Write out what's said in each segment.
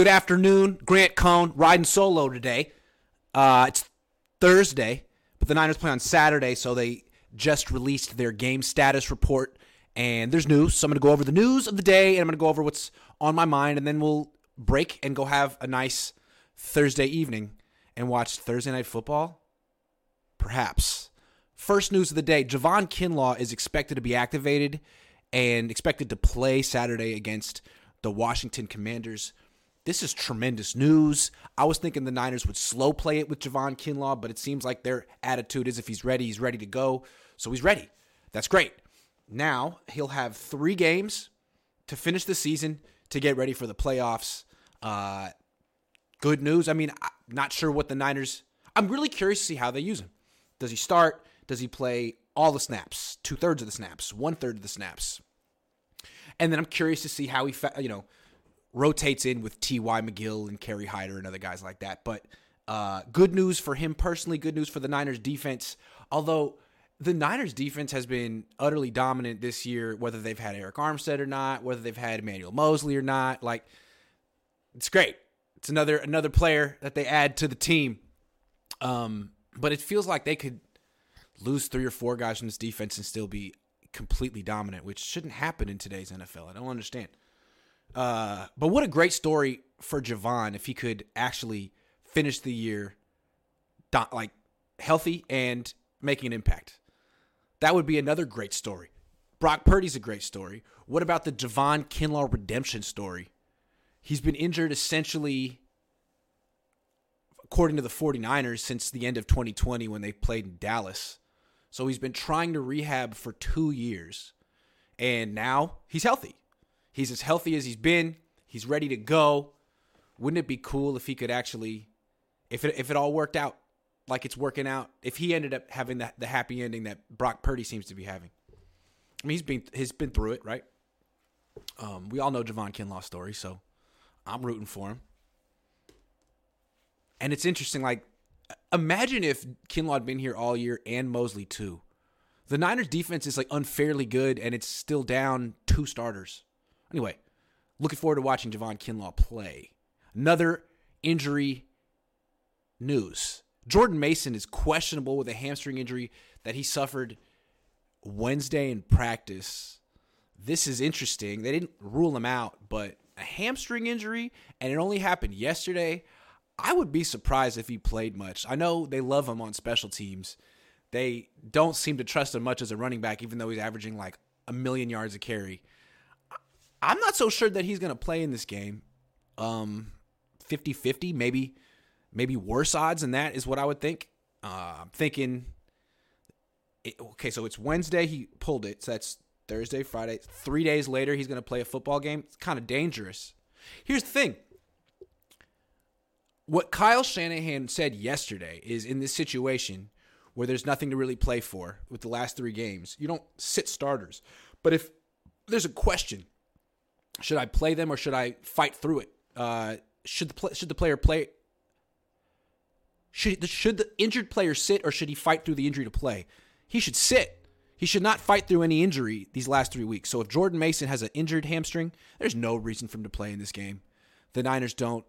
Good afternoon, Grant Cohn riding solo today. Uh, it's Thursday, but the Niners play on Saturday, so they just released their game status report. And there's news, so I'm going to go over the news of the day, and I'm going to go over what's on my mind, and then we'll break and go have a nice Thursday evening and watch Thursday Night Football? Perhaps. First news of the day Javon Kinlaw is expected to be activated and expected to play Saturday against the Washington Commanders. This is tremendous news. I was thinking the Niners would slow play it with Javon Kinlaw, but it seems like their attitude is if he's ready, he's ready to go. So he's ready. That's great. Now he'll have three games to finish the season to get ready for the playoffs. Uh, good news. I mean, I'm not sure what the Niners. I'm really curious to see how they use him. Does he start? Does he play all the snaps? Two thirds of the snaps? One third of the snaps? And then I'm curious to see how he, you know, rotates in with T.Y. McGill and Kerry Hyder and other guys like that. But uh, good news for him personally, good news for the Niners defense. Although the Niners defense has been utterly dominant this year, whether they've had Arik Armstead or not, whether they've had Emmanuel Moseley or not. Like, it's great. It's another another player that they add to the team. Um, but it feels like they could lose three or four guys from this defense and still be completely dominant, which shouldn't happen in today's NFL. I don't understand. Uh, but what a great story for Javon if he could actually finish the year like healthy and making an impact. That would be another great story. Brock Purdy's a great story. What about the Javon Kinlaw redemption story? He's been injured essentially, according to the 49ers, since the end of 2020 when they played in Dallas. So he's been trying to rehab for two years. And now he's healthy. He's as healthy as he's been. He's ready to go. Wouldn't it be cool if he could actually, if it if it all worked out like it's working out, if he ended up having the, the happy ending that Brock Purdy seems to be having? I mean, he's been he's been through it, right? Um, we all know Javon Kinlaw's story, so I'm rooting for him. And it's interesting, like, imagine if Kinlaw had been here all year and Moseley too. The Niners defense is like unfairly good, and it's still down two starters. Anyway, looking forward to watching Javon Kinlaw play. Another injury news. Jordan Mason is questionable with a hamstring injury that he suffered Wednesday in practice. This is interesting. They didn't rule him out, but a hamstring injury and it only happened yesterday. I would be surprised if he played much. I know they love him on special teams. They don't seem to trust him much as a running back, even though he's averaging like a million yards a carry. I'm not so sure that he's going to play in this game. Um, 50-50, maybe maybe worse odds than that is what I would think. Uh, I'm thinking. It, okay, so it's Wednesday. He pulled it. So that's Thursday, Friday. Three days later, he's going to play a football game. It's kind of dangerous. Here's the thing. What Kyle Shanahan said yesterday is in this situation where there's nothing to really play for with the last three games, you don't sit starters. But if there's a question should I play them or should I fight through it? Uh, should the play, should the player play? Should the, should the injured player sit or should he fight through the injury to play? He should sit. He should not fight through any injury these last three weeks. So if Jordan Mason has an injured hamstring, there's no reason for him to play in this game. The Niners don't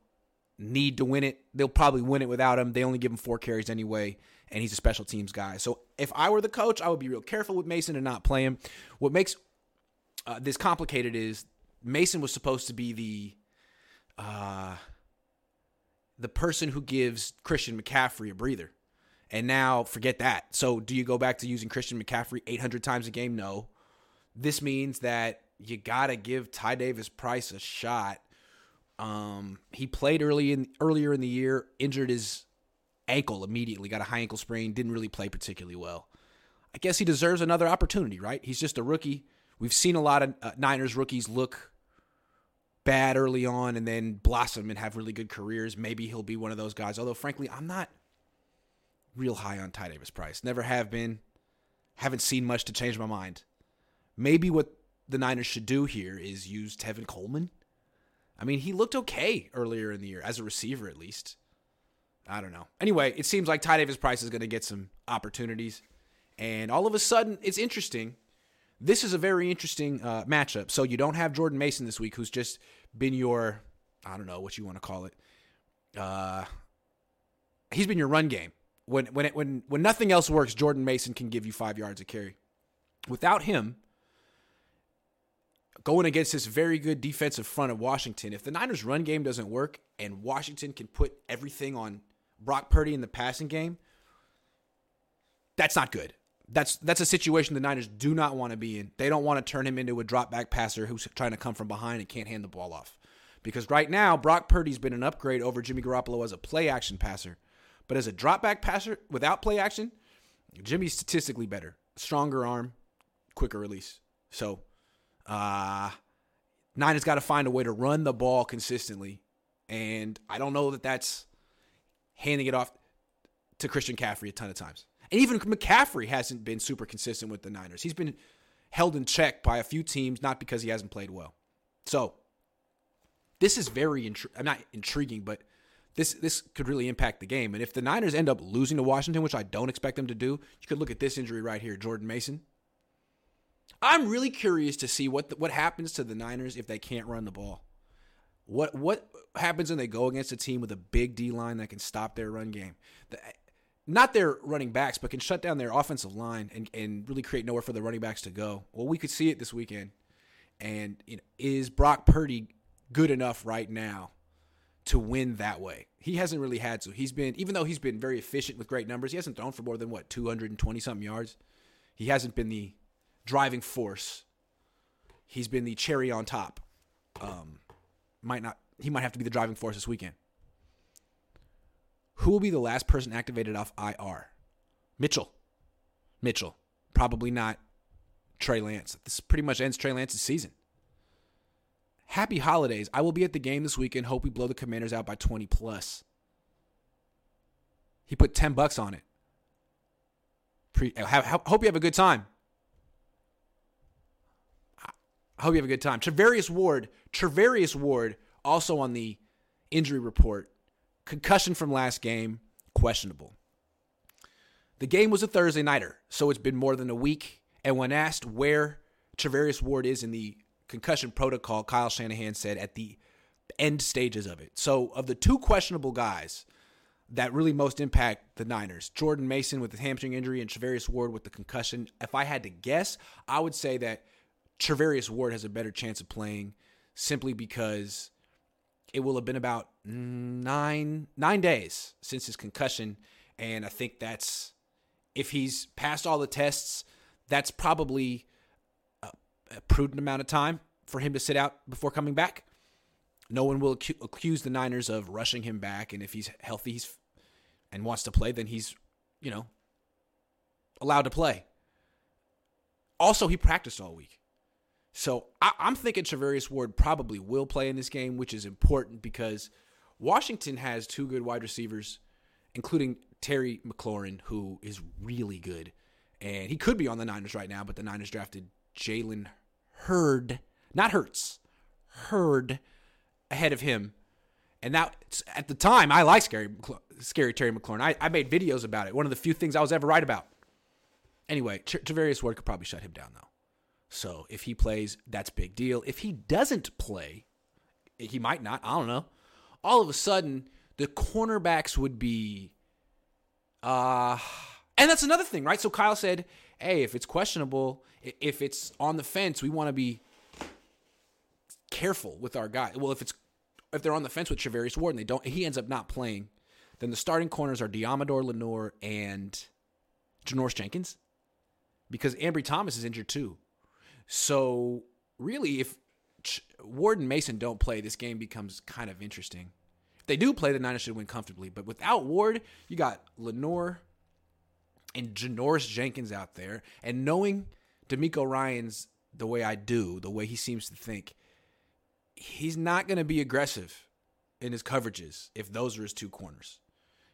need to win it. They'll probably win it without him. They only give him four carries anyway, and he's a special teams guy. So if I were the coach, I would be real careful with Mason and not play him. What makes uh, this complicated is Mason was supposed to be the uh, the person who gives Christian McCaffrey a breather. And now forget that. So do you go back to using Christian McCaffrey 800 times a game? No. This means that you got to give Ty Davis Price a shot. Um, he played early in earlier in the year, injured his ankle immediately, got a high ankle sprain, didn't really play particularly well. I guess he deserves another opportunity, right? He's just a rookie. We've seen a lot of uh, Niners rookies look bad early on and then blossom and have really good careers. Maybe he'll be one of those guys. Although, frankly, I'm not real high on Ty Davis Price. Never have been. Haven't seen much to change my mind. Maybe what the Niners should do here is use Tevin Coleman. I mean, he looked okay earlier in the year, as a receiver at least. I don't know. Anyway, it seems like Ty Davis Price is going to get some opportunities. And all of a sudden, it's interesting this is a very interesting uh, matchup. So you don't have Jordan Mason this week, who's just been your I don't know what you want to call it. Uh, he's been your run game. When when it, when when nothing else works, Jordan Mason can give you five yards of carry. Without him, going against this very good defensive front of Washington, if the Niners' run game doesn't work and Washington can put everything on Brock Purdy in the passing game, that's not good. That's that's a situation the Niners do not want to be in. They don't want to turn him into a drop back passer who's trying to come from behind and can't hand the ball off. Because right now, Brock Purdy's been an upgrade over Jimmy Garoppolo as a play action passer. But as a drop back passer without play action, Jimmy's statistically better. Stronger arm, quicker release. So, uh, Niners got to find a way to run the ball consistently. And I don't know that that's handing it off to Christian McCaffrey a ton of times. And even McCaffrey hasn't been super consistent with the Niners. He's been held in check by a few teams, not because he hasn't played well. So this is very intri- I'm not intriguing, but this this could really impact the game. And if the Niners end up losing to Washington, which I don't expect them to do, you could look at this injury right here, Jordan Mason. I'm really curious to see what the, what happens to the Niners if they can't run the ball. What what happens when they go against a team with a big D line that can stop their run game? The, not their running backs, but can shut down their offensive line and, and really create nowhere for the running backs to go. Well, we could see it this weekend. And you know, is Brock Purdy good enough right now to win that way? He hasn't really had to. He's been, even though he's been very efficient with great numbers, he hasn't thrown for more than what 220 something yards. He hasn't been the driving force. He's been the cherry on top. Um, might not. He might have to be the driving force this weekend. Who will be the last person activated off IR? Mitchell. Mitchell. Probably not Trey Lance. This pretty much ends Trey Lance's season. Happy holidays. I will be at the game this weekend. Hope we blow the commanders out by 20 plus. He put 10 bucks on it. Pre- uh, hope you have a good time. I hope you have a good time. Charvarius Ward, Charvarius Ward, also on the injury report. Concussion from last game, questionable. The game was a Thursday nighter, so it's been more than a week. And when asked where Charvarius Ward is in the concussion protocol, Kyle Shanahan said at the end stages of it. So, of the two questionable guys that really most impact the Niners, Jordan Mason with the hamstring injury and Charvarius Ward with the concussion, if I had to guess, I would say that Charvarius Ward has a better chance of playing simply because it will have been about nine nine days since his concussion, and I think that's if he's passed all the tests, that's probably a, a prudent amount of time for him to sit out before coming back. No one will accuse the Niners of rushing him back, and if he's healthy he's, and wants to play, then he's, you know, allowed to play. Also, he practiced all week. So I, am thinking Charvarius Ward probably will play in this game, which is important because Washington has two good wide receivers, including Terry McLaurin, who is really good. And he could be on the Niners right now, but the Niners drafted Jalen Hurd, not Hurts, Hurd ahead of him. And that at the time, I like scary, scary Terry McLaurin. I, I made videos about it. One of the few things I was ever right about. Anyway, Charvarius Ward could probably shut him down though. So if he plays, that's big deal. If he doesn't play, he might not. I don't know. All of a sudden, the cornerbacks would be. Uh, and that's another thing, right? So Kyle said, hey, if it's questionable, if it's on the fence, we want to be careful with our guy. Well, if it's if they're on the fence with Charvarius Ward and they don't, he ends up not playing, then the starting corners are Deommodore Lenoir and Janoris Jenkins, because Ambry Thomas is injured too. So really, if Ward and Mason don't play, this game becomes kind of interesting. If they do play, the Niners should win comfortably. But without Ward, you got Lenoir and Janoris Jenkins out there, and knowing DeMeco Ryans the way I do, the way he seems to think, he's not going to be aggressive in his coverages if those are his two corners.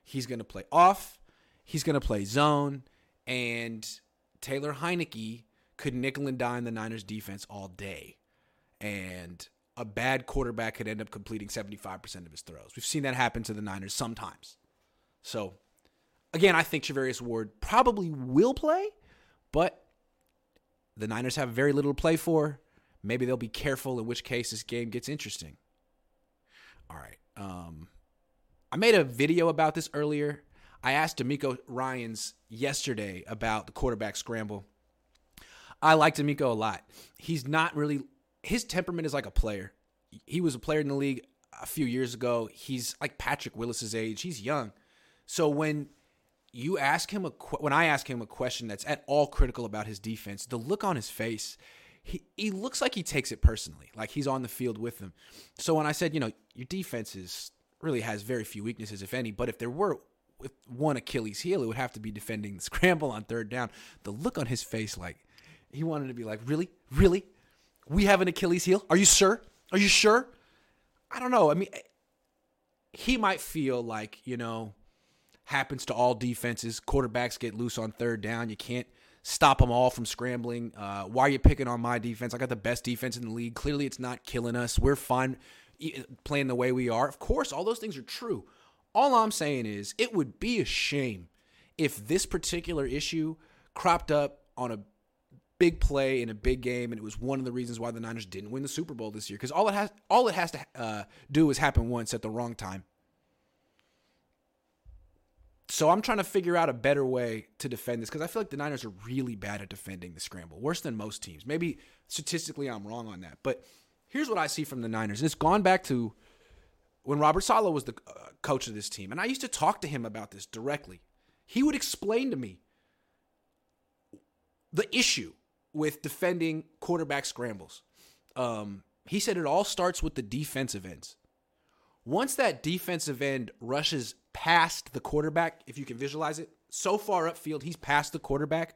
He's going to play off, he's going to play zone, and Taylor Heinicke could nickel and dime the Niners defense all day. And a bad quarterback could end up completing 75% of his throws. We've seen that happen to the Niners sometimes. So, again, I think Charvarius Ward probably will play, but the Niners have very little to play for. Maybe they'll be careful, in which case this game gets interesting. All right. Um, I made a video about this earlier. I asked DeMeco Ryans yesterday about the quarterback scramble. I like DeMeco a lot. He's not really his temperament is like a player. He was a player in the league a few years ago. He's like Patrick Willis's age. He's young. So when you ask him a when I ask him a question that's at all critical about his defense, the look on his face, he he looks like he takes it personally, like he's on the field with them. So when I said, you know, your defense is really has very few weaknesses, if any, but if there were with one Achilles heel, it would have to be defending the scramble on third down. The look on his face, like he wanted to be like, really, really, we have an Achilles heel. Are you sure? Are you sure? I don't know. I mean, he might feel like you know happens to all defenses. Quarterbacks get loose on third down. You can't stop them all from scrambling. Uh, why are you picking on my defense? I got the best defense in the league. Clearly, it's not killing us. We're fine playing the way we are. Of course, all those things are true. All I'm saying is it would be a shame if this particular issue cropped up on a big play in a big game, and it was one of the reasons why the Niners didn't win the Super Bowl this year. Because all it has all it has to uh, do is happen once at the wrong time. So I'm trying to figure out a better way to defend this because I feel like the Niners are really bad at defending the scramble, worse than most teams. Maybe statistically I'm wrong on that, but here's what I see from the Niners. and It's gone back to when Robert Saleh was the uh, coach of this team, and I used to talk to him about this directly. He would explain to me the issue with defending quarterback scrambles. Um, he said it all starts with the defensive ends. Once that defensive end rushes past the quarterback, if you can visualize it, so far upfield, he's past the quarterback.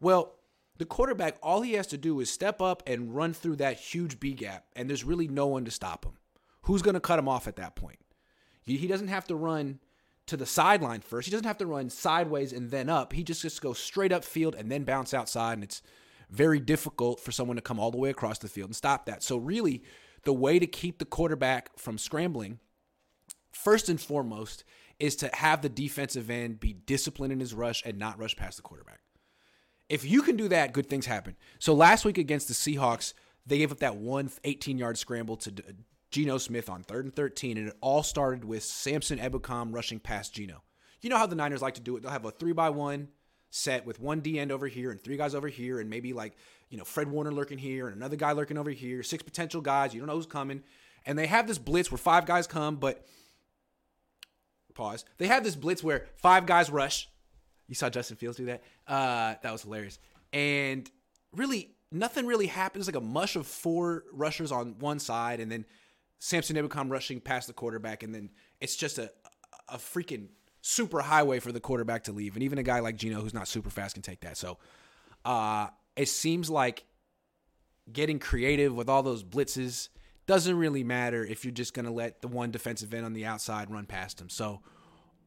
Well, the quarterback, all he has to do is step up and run through that huge B gap, and there's really no one to stop him. Who's going to cut him off at that point? He doesn't have to run to the sideline first. He doesn't have to run sideways and then up. He just just goes straight up field and then bounce outside, and it's very difficult for someone to come all the way across the field and stop that. So, really, the way to keep the quarterback from scrambling, first and foremost, is to have the defensive end be disciplined in his rush and not rush past the quarterback. If you can do that, good things happen. So, last week against the Seahawks, they gave up that one 18 yard scramble to Geno Smith on third and 13, and it all started with Samson Ebukam rushing past Geno. You know how the Niners like to do it. They'll have a three by one set with one D end over here and three guys over here, and maybe like, you know, Fred Warner lurking here and another guy lurking over here, six potential guys. You don't know who's coming. And they have this blitz where five guys come, but pause. They have this blitz where five guys rush. You saw Justin Fields do that. Uh, that was hilarious. And really, nothing really happens. Like a mush of four rushers on one side, and then Samson Ebukam rushing past the quarterback, and then it's just a a freaking super highway for the quarterback to leave. And even a guy like Geno, who's not super fast, can take that. So uh, it seems like getting creative with all those blitzes doesn't really matter if you're just going to let the one defensive end on the outside run past him. So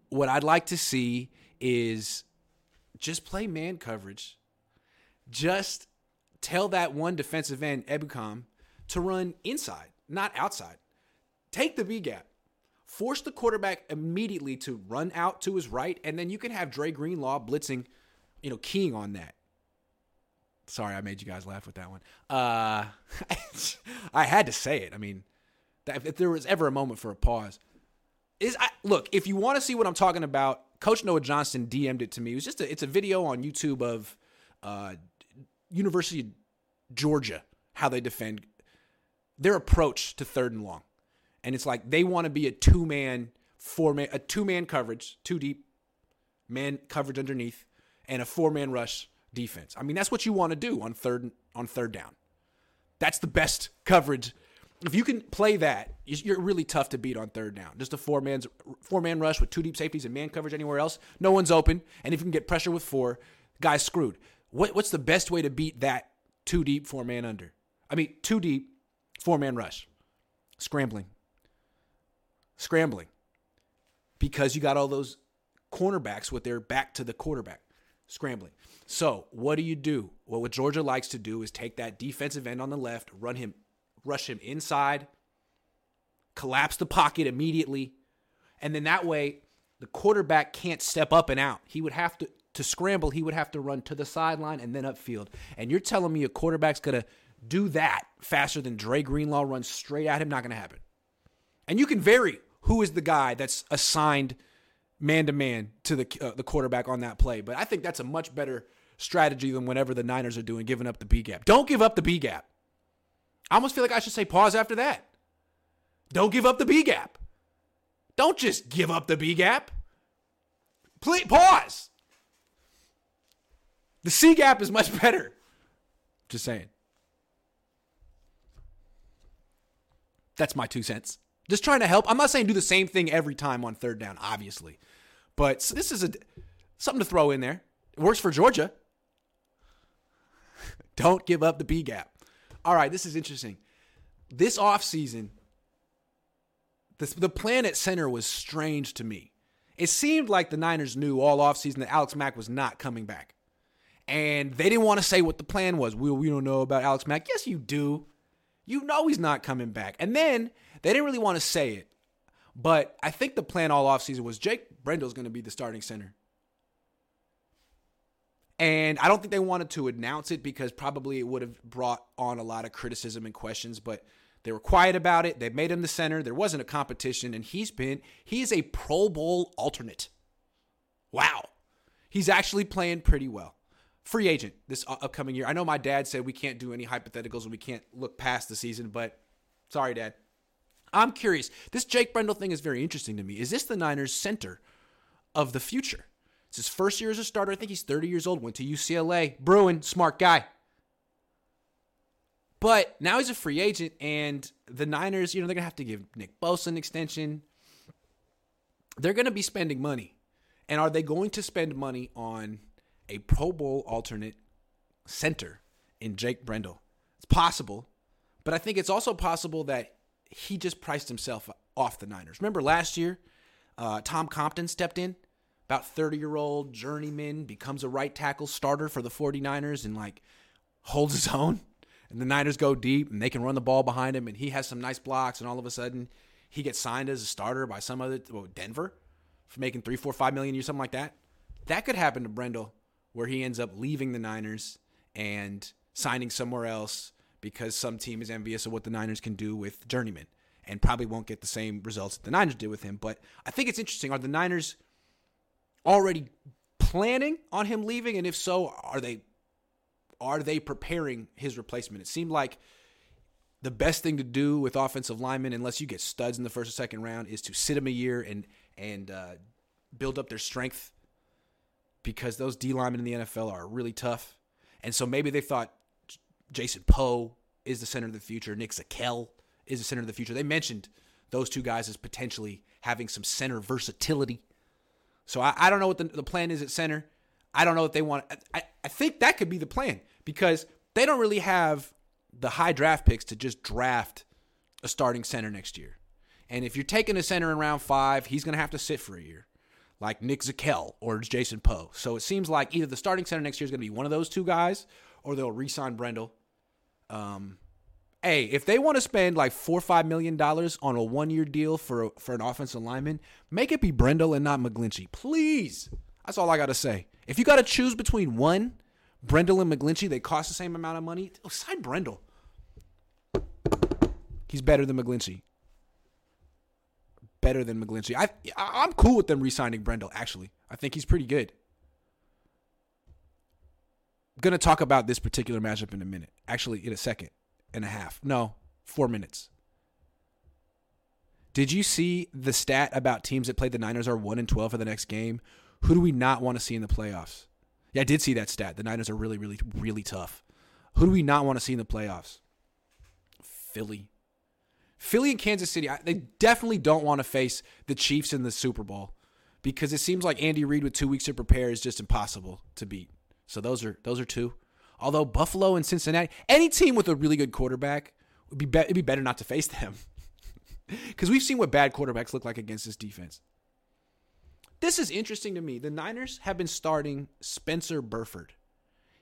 what I'd like to see is just play man coverage. Just tell that one defensive end, Ebukam, to run inside, not outside. Take the B gap force the quarterback immediately to run out to his right, and then you can have Dre Greenlaw blitzing, you know, keying on that. Sorry, I made you guys laugh with that one. Uh, I had to say it. I mean, if there was ever a moment for a pause, is I, look if you want to see what I'm talking about. Coach Noah Johnston DM'd it to me. It was just a, it's a video on YouTube of uh, University of Georgia how they defend their approach to third and long and it's like they want to be a two man, four man, a two man coverage, two deep man coverage underneath, and a four man rush defense. I mean, that's what you want to do on third on third down. That's the best coverage. If you can play that, you're really tough to beat on third down. Just a four man four man rush with two deep safeties and man coverage anywhere else, no one's open. And if you can get pressure with four, guy's screwed. What, what's the best way to beat that two deep four man under? I mean, two deep four man rush, scrambling scrambling because you got all those cornerbacks with their back to the quarterback scrambling. So, what do you do? Well, what Georgia likes to do is take that defensive end on the left, run him, rush him inside, collapse the pocket immediately, and then that way the quarterback can't step up and out. He would have to to scramble, he would have to run to the sideline and then upfield. And you're telling me a quarterback's going to do that faster than Dre Greenlaw runs straight at him? Not going to happen. And you can vary who is the guy that's assigned man to man to the uh, the quarterback on that play. But I think that's a much better strategy than whatever the Niners are doing, giving up the B gap. Don't give up the B gap. I almost feel like I should say pause after that. Don't give up the B gap. Don't just give up the B gap. Please pause. The C gap is much better. Just saying. That's my two cents. Just trying to help. I'm not saying do the same thing every time on third down, obviously. But this is a something to throw in there. It works for Georgia. Don't give up the B gap. All right, this is interesting. This offseason, the, the plan at center was strange to me. It seemed like the Niners knew all offseason that Alex Mack was not coming back. And they didn't want to say what the plan was. We, we don't know about Alex Mack. Yes, you do. You know he's not coming back. And then they didn't really want to say it. But I think the plan all offseason was Jake Brendel's going to be the starting center. And I don't think they wanted to announce it because probably it would have brought on a lot of criticism and questions, but they were quiet about it. They made him the center. There wasn't a competition, and he's been, he is a Pro Bowl alternate. Wow. He's actually playing pretty well. Free agent this upcoming year. I know my dad said we can't do any hypotheticals and we can't look past the season, but sorry, Dad. I'm curious. This Jake Brendel thing is very interesting to me. Is this the Niners' center of the future? It's his first year as a starter. I think he's 30 years old. Went to UCLA. Bruin, smart guy. But now he's a free agent, and the Niners, you know, they're going to have to give Nick Bosa an extension. They're going to be spending money. And are they going to spend money on a Pro Bowl alternate center in Jake Brendel? It's possible. But I think it's also possible that he just priced himself off the Niners. Remember last year, uh, Tom Compton stepped in, about 30 year old journeyman, becomes a right tackle starter for the 49ers and like holds his own. And the Niners go deep and they can run the ball behind him and he has some nice blocks and all of a sudden he gets signed as a starter by some other well, Denver for making three, four, five million a something like that. That could happen to Brendel where he ends up leaving the Niners and signing somewhere else because some team is envious of what the Niners can do with Journeyman and probably won't get the same results that the Niners did with him. But I think it's interesting. Are the Niners already planning on him leaving? And if so, are they are they preparing his replacement? It seemed like the best thing to do with offensive linemen, unless you get studs in the first or second round, is to sit them a year and and uh, build up their strength because those D linemen in the NFL are really tough. And so maybe they thought Jason Poe is the center of the future. Nick Zakelj is the center of the future. They mentioned those two guys as potentially having some center versatility. So I, I don't know what the, the plan is at center. I don't know what they want. I, I think that could be the plan because they don't really have the high draft picks to just draft a starting center next year. And if you're taking a center in round five, he's going to have to sit for a year, like Nick Zakelj or Jason Poe. So it seems like either the starting center next year is going to be one of those two guys, or they'll re-sign Brendel um, hey, if they want to spend like four or five million dollars on a one year deal for for an offensive lineman, make it be Brendel and not McGlinchey, please. That's all I gotta say. If you gotta choose between one, Brendel and McGlinchey, they cost the same amount of money. Oh, sign Brendel. He's better than McGlinchey. Better than McGlinchey. I I'm cool with them re-signing Brendel. Actually, I think he's pretty good to talk about this particular matchup in a minute. Actually, in a second and a half. No, four minutes. Did you see the stat about teams that played the Niners are 1 and 12 for the next game? Who do we not want to see in the playoffs? Yeah, I did see that stat. The Niners are really, really, really tough. Who do we not want to see in the playoffs? Philly. Philly and Kansas City, they definitely don't want to face the Chiefs in the Super Bowl because it seems like Andy Reid with two weeks to prepare is just impossible to beat. So those are those are two. Although Buffalo and Cincinnati, any team with a really good quarterback would be, be it'd be better not to face them. Because we've seen what bad quarterbacks look like against this defense. This is interesting to me. The Niners have been starting Spencer Burford.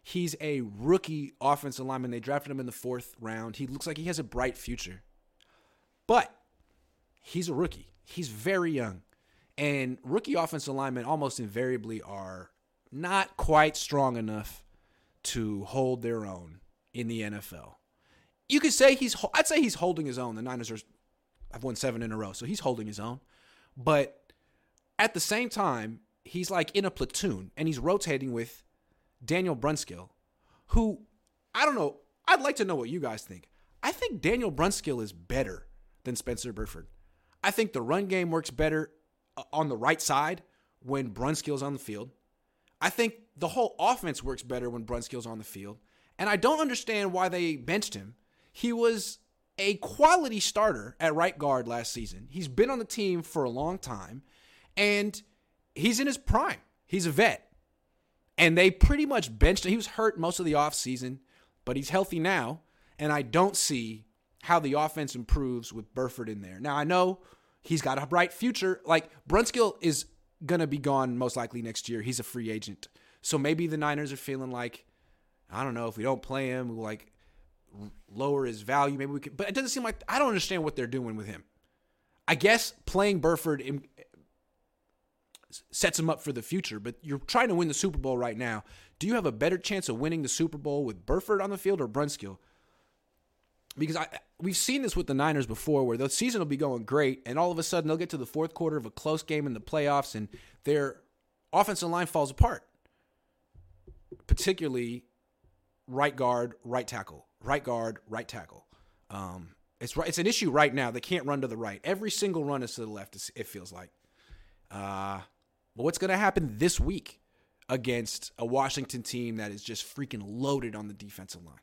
He's a rookie offensive lineman. They drafted him in the fourth round. He looks like he has a bright future. But he's a rookie. He's very young. And rookie offensive linemen almost invariably are not quite strong enough to hold their own in the NFL. You could say he's I'd say he's holding his own. The Niners are I've won seven in a row. So he's holding his own. But at the same time, he's like in a platoon and he's rotating with Daniel Brunskill, who I don't know. I'd like to know what you guys think. I think Daniel Brunskill is better than Spencer Burford. I think the run game works better uh, on the right side when Brunskill's on the field. I think the whole offense works better when Brunskill's on the field. And I don't understand why they benched him. He was a quality starter at right guard last season. He's been on the team for a long time and he's in his prime. He's a vet. And they pretty much benched him. He was hurt most of the offseason, but he's healthy now. And I don't see how the offense improves with Burford in there. Now, I know he's got a bright future. Like, Brunskill is to be gone most likely next year. He's a free agent. So maybe the Niners are feeling like, I don't know, if we don't play him, we'll like lower his value. Maybe we could, but it doesn't seem like, I don't understand what they're doing with him. I guess playing Burford sets him up for the future, but you're trying to win the Super Bowl right now. Do you have a better chance of winning the Super Bowl with Burford on the field or Brunskill? Because I we've seen this with the Niners before where the season will be going great and all of a sudden they'll get to the fourth quarter of a close game in the playoffs and their offensive line falls apart. Particularly right guard, right tackle, right guard, right tackle. Um, it's it's an issue right now. They can't run to the right. Every single run is to the left. It feels like. Uh, but what's going to happen this week against a Washington team that is just freaking loaded on the defensive line?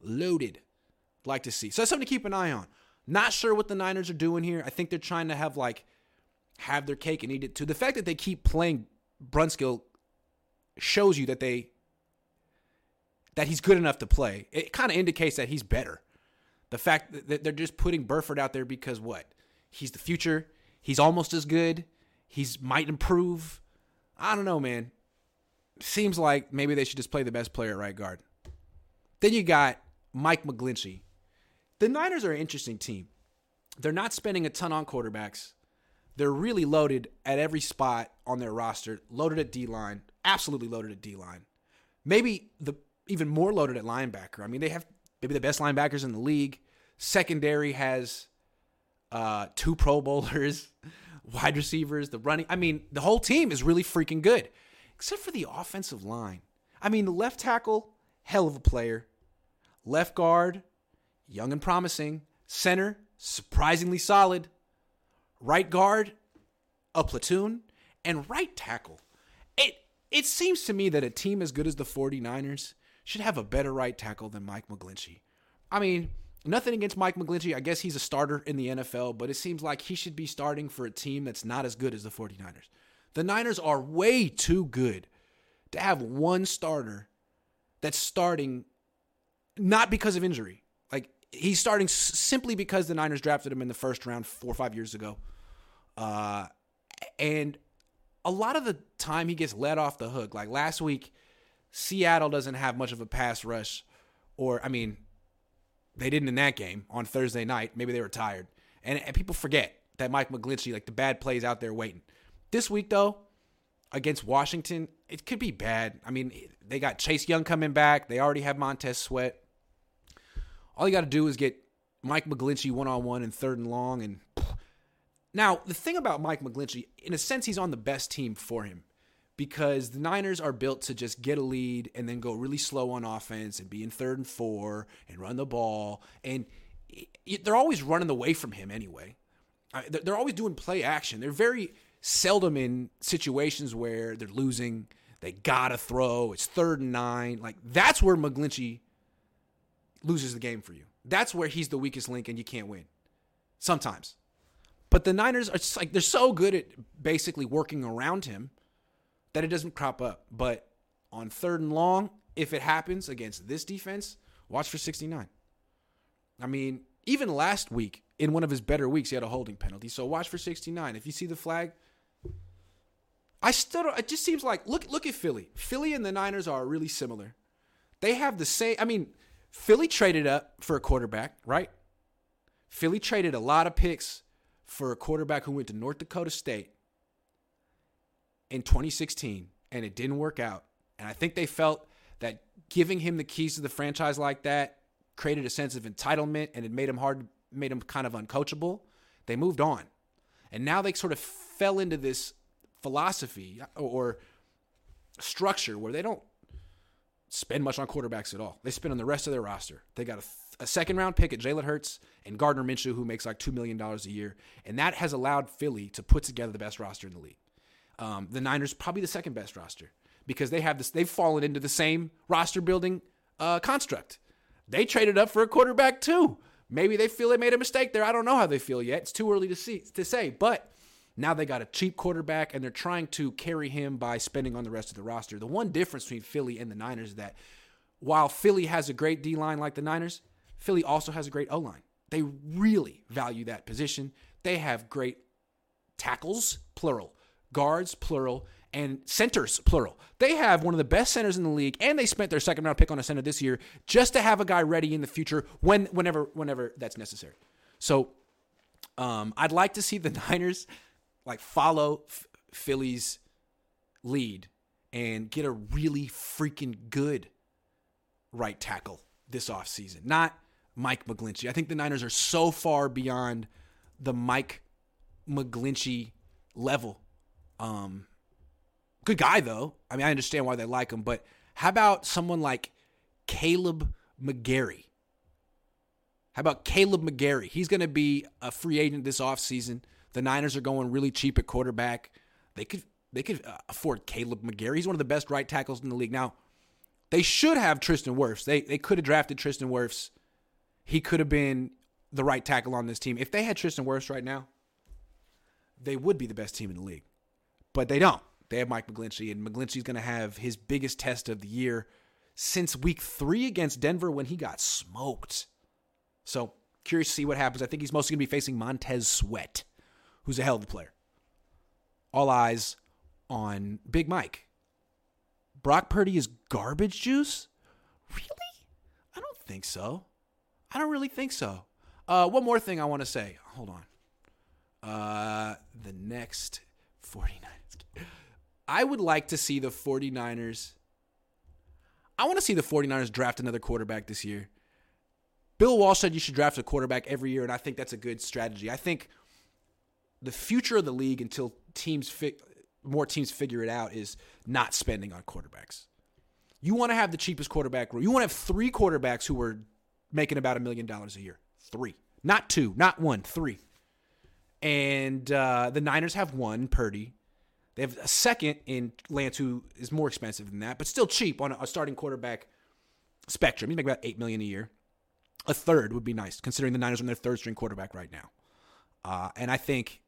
Loaded. Like to see. So that's something to keep an eye on. Not sure what the Niners are doing here. I think they're trying to have like have their cake and eat it too. The fact that they keep playing Brunskill shows you that they that he's good enough to play. It kind of indicates that he's better. The fact that they're just putting Burford out there because what? He's the future. He's almost as good. He's might improve. I don't know, man. Seems like maybe they should just play the best player at right guard. Then you got Mike McGlinchey. The Niners are an interesting team. They're not spending a ton on quarterbacks. They're really loaded at every spot on their roster. Loaded at D line, absolutely loaded at D line. Maybe the even more loaded at linebacker. I mean, they have maybe the best linebackers in the league. Secondary has uh, two Pro Bowlers, wide receivers, the running. I mean, the whole team is really freaking good, except for the offensive line. I mean, the left tackle, hell of a player. Left guard, young and promising. Center, surprisingly solid. Right guard, a platoon. And right tackle. It it seems to me that a team as good as the 49ers should have a better right tackle than Mike McGlinchey. I mean, nothing against Mike McGlinchey. I guess he's a starter in the NFL, but it seems like he should be starting for a team that's not as good as the 49ers. The Niners are way too good to have one starter that's starting not because of injury. He's starting simply because the Niners drafted him in the first round four or five years ago. Uh, and a lot of the time he gets let off the hook. Like last week, Seattle doesn't have much of a pass rush, or I mean, they didn't in that game on Thursday night. Maybe they were tired. And, and people forget that Mike McGlinchey, like the bad plays out there waiting. This week, though, against Washington, it could be bad. I mean, they got Chase Young coming back. They already have Montez Sweat. All you got to do is get Mike McGlinchey one on one and third and long. And now, the thing about Mike McGlinchey, in a sense, he's on the best team for him because the Niners are built to just get a lead and then go really slow on offense and be in third and four and run the ball. And they're always running away from him anyway. They're always doing play action. They're very seldom in situations where they're losing. They gotta throw. It's third and nine. Like that's where McGlinchey loses the game for you. That's where he's the weakest link and you can't win. Sometimes. But the Niners are just like they're so good at basically working around him that it doesn't crop up. But on third and long, if it happens against this defense, watch for 69. I mean, even last week, in one of his better weeks, he had a holding penalty. So watch for 69. If you see the flag, I still it just seems like look look at Philly. Philly and the Niners are really similar. They have the same I mean, Philly traded up for a quarterback, right? Philly traded a lot of picks for a quarterback who went to North Dakota State in 2016 and it didn't work out. And I think they felt that giving him the keys to the franchise like that created a sense of entitlement and it made him hard made him kind of uncoachable. They moved on. And now they sort of fell into this philosophy or structure where they don't spend much on quarterbacks at all. They spend on the rest of their roster. They got a, a second round pick at Jalen Hurts and Gardner Minshew, who makes like $2 million a year. And that has allowed Philly to put together the best roster in the league. Um, the Niners, probably the second best roster because they have this, they've fallen into the same roster building uh, construct. They traded up for a quarterback too. Maybe they feel they made a mistake there. I don't know how they feel yet. It's too early to see to say. But now they got a cheap quarterback and they're trying to carry him by spending on the rest of the roster. The one difference between Philly and the Niners is that while Philly has a great D line like the Niners, Philly also has a great O line. They really value that position. They have great tackles, plural, guards, plural, and centers, plural. They have one of the best centers in the league, and they spent their second round pick on a center this year just to have a guy ready in the future when, whenever, whenever that's necessary. So, um, I'd like to see the Niners like follow F- Philly's lead and get a really freaking good right tackle this offseason. Not Mike McGlinchey. I think the Niners are so far beyond the Mike McGlinchey level. Um, good guy though. I mean, I understand why they like him, but how about someone like Kaleb McGary? How about Kaleb McGary? He's going to be a free agent this offseason. The Niners are going really cheap at quarterback. They could they could uh, afford Kaleb McGary. He's one of the best right tackles in the league. Now, they should have Tristan Wirfs. They they could have drafted Tristan Wirfs. He could have been the right tackle on this team. If they had Tristan Wirfs right now, they would be the best team in the league. But they don't. They have Mike McGlinchey, and McGlinchey's going to have his biggest test of the year since week three against Denver when he got smoked. So, curious to see what happens. I think he's mostly going to be facing Montez Sweat who's a hell of a player. All eyes on Big Mike. Brock Purdy is garbage juice? Really? I don't think so. I don't really think so. Uh, one more thing I want to say. Hold on. Uh, the next 49ers. I would like to see the 49ers. I want to see the 49ers draft another quarterback this year. Bill Walsh said you should draft a quarterback every year, and I think that's a good strategy. I think the future of the league until teams fi- more teams figure it out is not spending on quarterbacks. You want to have the cheapest quarterback. You want to have three quarterbacks who are making about a million dollars a year. Three, not two, not one, three. And uh, the Niners have one, Purdy. They have a second in Lance, who is more expensive than that, but still cheap on a starting quarterback spectrum. He's making about eight million a year. A third would be nice, considering the Niners are their third string quarterback right now. Uh, and I think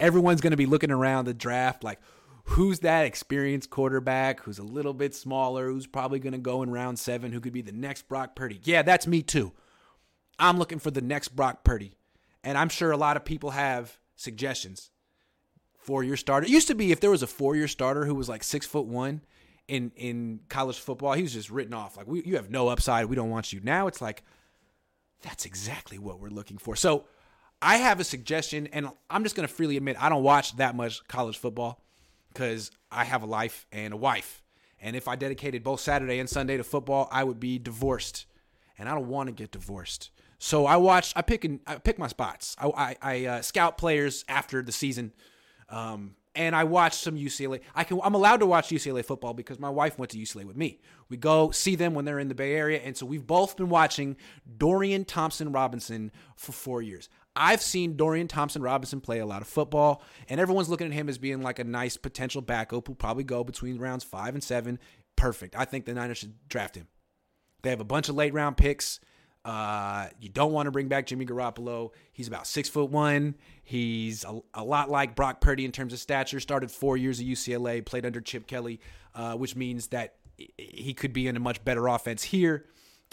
everyone's going to be looking around the draft like, who's that experienced quarterback who's a little bit smaller, who's probably going to go in round seven, who could be the next Brock Purdy? Yeah, that's me too. I'm looking for the next Brock Purdy. And I'm sure a lot of people have suggestions. Four year starter. It used to be if there was a four year starter who was like six foot one in in college football, he was just written off. Like, we, you have no upside. We don't want you. Now it's like, that's exactly what we're looking for. So I have a suggestion, and I'm just going to freely admit I don't watch that much college football because I have a life and a wife. And if I dedicated both Saturday and Sunday to football, I would be divorced, and I don't want to get divorced. So I watch. I pick and I pick my spots. I I, I uh, scout players after the season, um, and I watch some UCLA. I can. I'm allowed to watch UCLA football because my wife went to UCLA with me. We go see them when they're in the Bay Area, and so we've both been watching Dorian Thompson Robinson for four years. I've seen Dorian Thompson Robinson play a lot of football, and everyone's looking at him as being like a nice potential backup who'll probably go between rounds five and seven. Perfect. I think the Niners should draft him. They have a bunch of late round picks. Uh, you don't want to bring back Jimmy Garoppolo. He's about six foot one. He's a, a, lot like Brock Purdy in terms of stature. Started four years at UCLA, played under Chip Kelly, uh, which means that he could be in a much better offense here.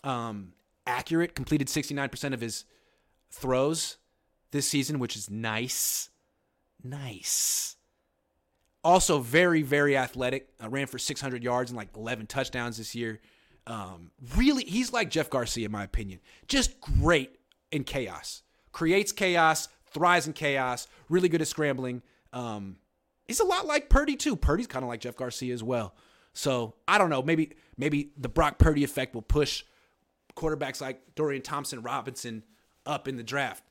Um, accurate, completed 69% of his throws this season, which is nice. Nice. Also, very, very athletic. Uh, ran for 600 yards and like 11 touchdowns this year. Um, really, he's like Jeff Garcia, in my opinion. Just great in chaos. Creates chaos, thrives in chaos, really good at scrambling. Um, he's a lot like Purdy, too. Purdy's kind of like Jeff Garcia as well. So I don't know. Maybe maybe the Brock Purdy effect will push quarterbacks like Dorian Thompson Robinson up in the draft.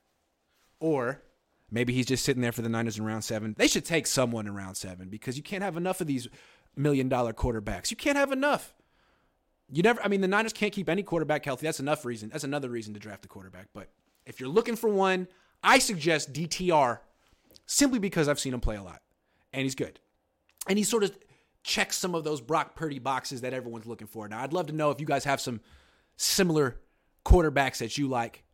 Or maybe he's just sitting there for the Niners in round seven. They should take someone in round seven because you can't have enough of these million dollar quarterbacks. You can't have enough. You never, I mean, the Niners can't keep any quarterback healthy. That's enough reason. That's another reason to draft a quarterback. But if you're looking for one, I suggest DTR simply because I've seen him play a lot and he's good. And he sort of checks some of those Brock Purdy boxes that everyone's looking for. Now, I'd love to know if you guys have some similar quarterbacks that you like.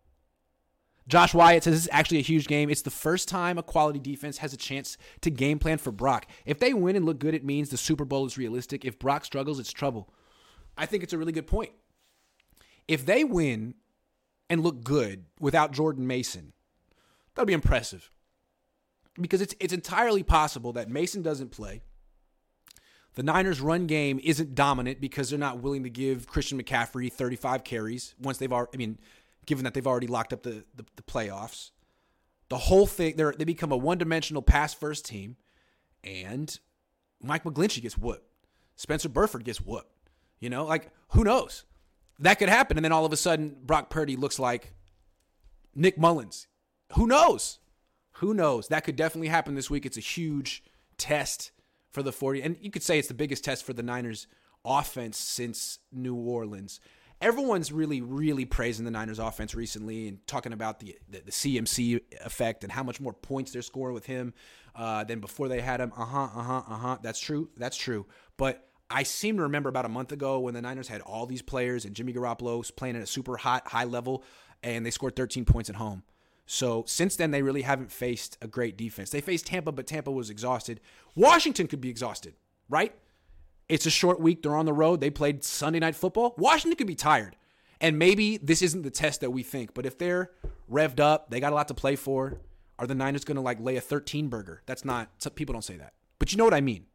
Josh Wyatt says this is actually a huge game. It's the first time a quality defense has a chance to game plan for Brock. If they win and look good, it means the Super Bowl is realistic. If Brock struggles, it's trouble. I think it's a really good point. If they win and look good without Jordan Mason, that'll be impressive. Because it's it's entirely possible that Mason doesn't play. The Niners' run game isn't dominant because they're not willing to give Christian McCaffrey 35 carries once they've already, I mean, given that they've already locked up the, the, the playoffs. The whole thing, they they become a one dimensional pass first team, and Mike McGlinchey gets whooped. Spencer Burford gets whooped. You know, like, who knows? That could happen. And then all of a sudden, Brock Purdy looks like Nick Mullens. Who knows? Who knows? That could definitely happen this week. It's a huge test for the 40. And you could say it's the biggest test for the Niners offense since New Orleans. Everyone's really, really praising the Niners offense recently and talking about the, the, the CMC effect and how much more points they're scoring with him uh, than before they had him. Uh huh, uh huh, uh huh. That's true. That's true. But I seem to remember about a month ago when the Niners had all these players and Jimmy Garoppolo was playing at a super hot, high level and they scored 13 points at home. So since then, they really haven't faced a great defense. They faced Tampa, but Tampa was exhausted. Washington could be exhausted, right? It's a short week. They're on the road. They played Sunday night football. Washington could be tired. And maybe this isn't the test that we think, but if they're revved up, they got a lot to play for. Are the Niners going to like lay a 13 burger? That's not, people don't say that. But you know what I mean.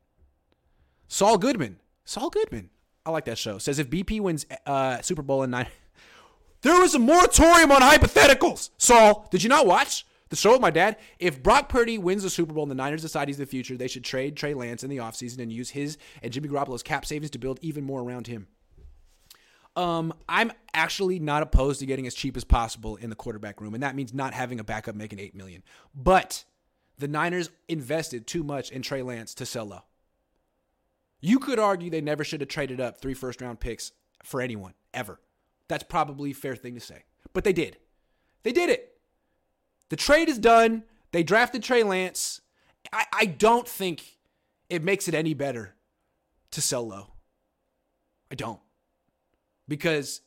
Saul Goodman. Saul Goodman. I like that show. Says if BP wins uh, Super Bowl in nine, there was a moratorium on hypotheticals. Saul, did you not watch with my dad? If Brock Purdy wins the Super Bowl and the Niners decide he's the future, they should trade Trey Lance in the offseason and use his and Jimmy Garoppolo's cap savings to build even more around him. Um, I'm actually not opposed to getting as cheap as possible in the quarterback room, and that means not having a backup making eight million. But the Niners invested too much in Trey Lance to sell low. You could argue they never should have traded up three first round picks for anyone ever. That's probably a fair thing to say. But they did. They did it. The trade is done. They drafted Trey Lance. I, I don't think it makes it any better to sell low. I don't. Because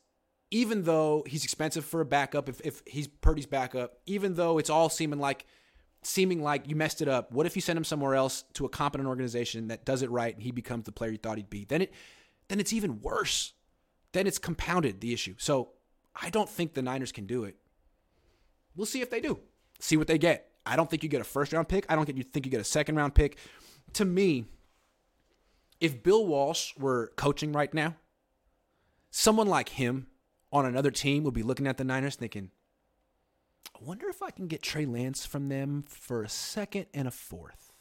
even though he's expensive for a backup, if, if he's Purdy's backup, even though it's all seeming like seeming like you messed it up, what if you send him somewhere else to a competent organization that does it right and he becomes the player you thought he'd be? Then it then it's even worse then it's compounded the issue. So I don't think the Niners can do it. We'll see if they do. See what they get. I don't think you get a first round pick. I don't get you think you get a second round pick. To me, if Bill Walsh were coaching right now, someone like him on another team would be looking at the Niners thinking, I wonder if I can get Trey Lance from them for a second and a fourth.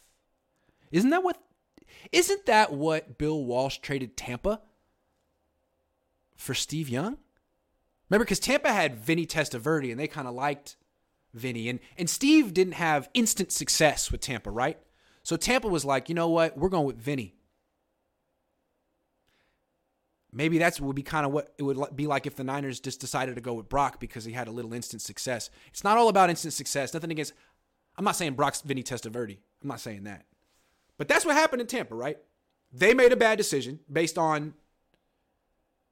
Isn't that what isn't that what Bill Walsh traded Tampa for Steve Young? Remember, because Tampa had Vinny Testaverde and they kind of liked Vinny. And, and Steve didn't have instant success with Tampa, right? So Tampa was like, you know what? We're going with Vinny. Maybe that's would be kind of what it would be like if the Niners just decided to go with Brock because he had a little instant success. It's not all about instant success. Nothing against. I'm not saying Brock's Vinny Testaverde. I'm not saying that. But that's what happened in Tampa, right? They made a bad decision based on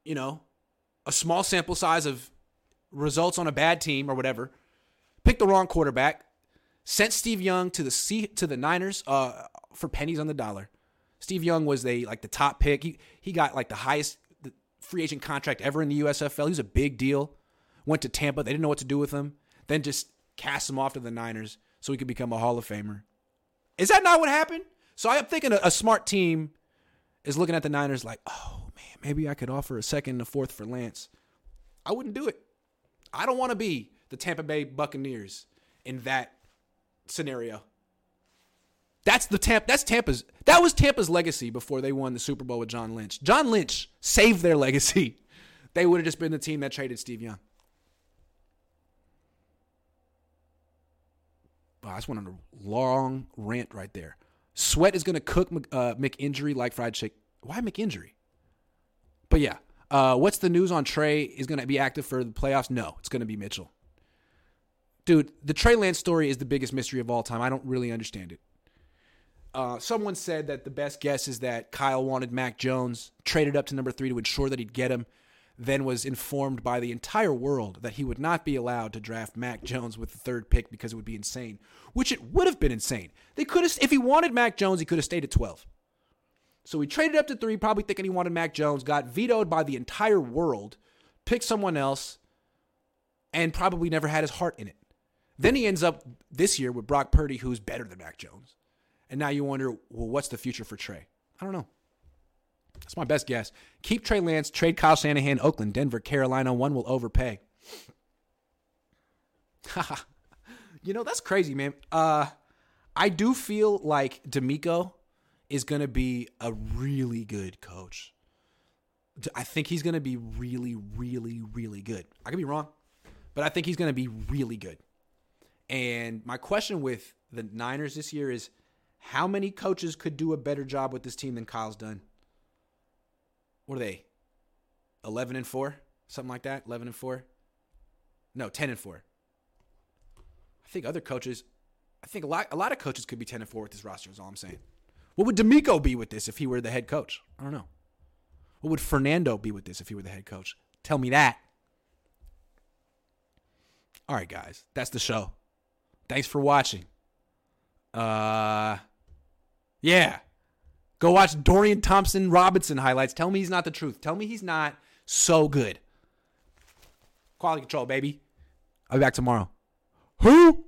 you know, a small sample size of results on a bad team or whatever, picked the wrong quarterback, sent Steve Young to the C, to the Niners uh, for pennies on the dollar. Steve Young was the like the top pick. He he got like the highest free agent contract ever in the USFL. He was a big deal. Went to Tampa. They didn't know what to do with him. Then just cast him off to the Niners so he could become a Hall of Famer. Is that not what happened? So I'm thinking a, a smart team is looking at the Niners like, oh, man, maybe I could offer a second and a fourth for Lance. I wouldn't do it. I don't want to be the Tampa Bay Buccaneers in that scenario. That's the Tampa. That's Tampa's. That was Tampa's legacy before they won the Super Bowl with John Lynch. John Lynch saved their legacy. They would have just been the team that traded Steve Young. I just went on a long rant right there. Sweat is going to cook uh, McInjury like fried chicken. Why McInjury? But yeah, uh, what's the news on Trey? Is going to be active for the playoffs? No, it's going to be Mitchell. Dude, the Trey Lance story is the biggest mystery of all time. I don't really understand it. Uh, someone said that the best guess is that Kyle wanted Mac Jones, traded up to number three to ensure that he'd get him, then was informed by the entire world that he would not be allowed to draft Mac Jones with the third pick because it would be insane, which it would have been insane. They could have, if he wanted Mac Jones, he could have stayed at 12. So he traded up to three, probably thinking he wanted Mac Jones, got vetoed by the entire world, picked someone else, and probably never had his heart in it. Then he ends up this year with Brock Purdy, who's better than Mac Jones. And now you wonder, well, what's the future for Trey? I don't know. That's my best guess. Keep Trey Lance, trade Kyle Shanahan, Oakland, Denver, Carolina. One will overpay. you know, that's crazy, man. Uh, I do feel like DeMeco is going to be a really good coach. I think he's going to be really, really, really good. I could be wrong, but I think he's going to be really good. And my question with the Niners this year is how many coaches could do a better job with this team than Kyle's done? What are they? 11 and 4? Something like that? 11 and 4? No, 10 and 4. I think other coaches, I think a lot, a lot of coaches could be 10 and 4 with this roster, is all I'm saying. What would DeMeco be with this if he were the head coach? I don't know. What would Fernando be with this if he were the head coach? Tell me that. All right, guys, that's the show. Thanks for watching. Uh, yeah. Go watch Dorian Thompson Robinson highlights. Tell me he's not the truth. Tell me he's not so good. Quality control, baby. I'll be back tomorrow. Who?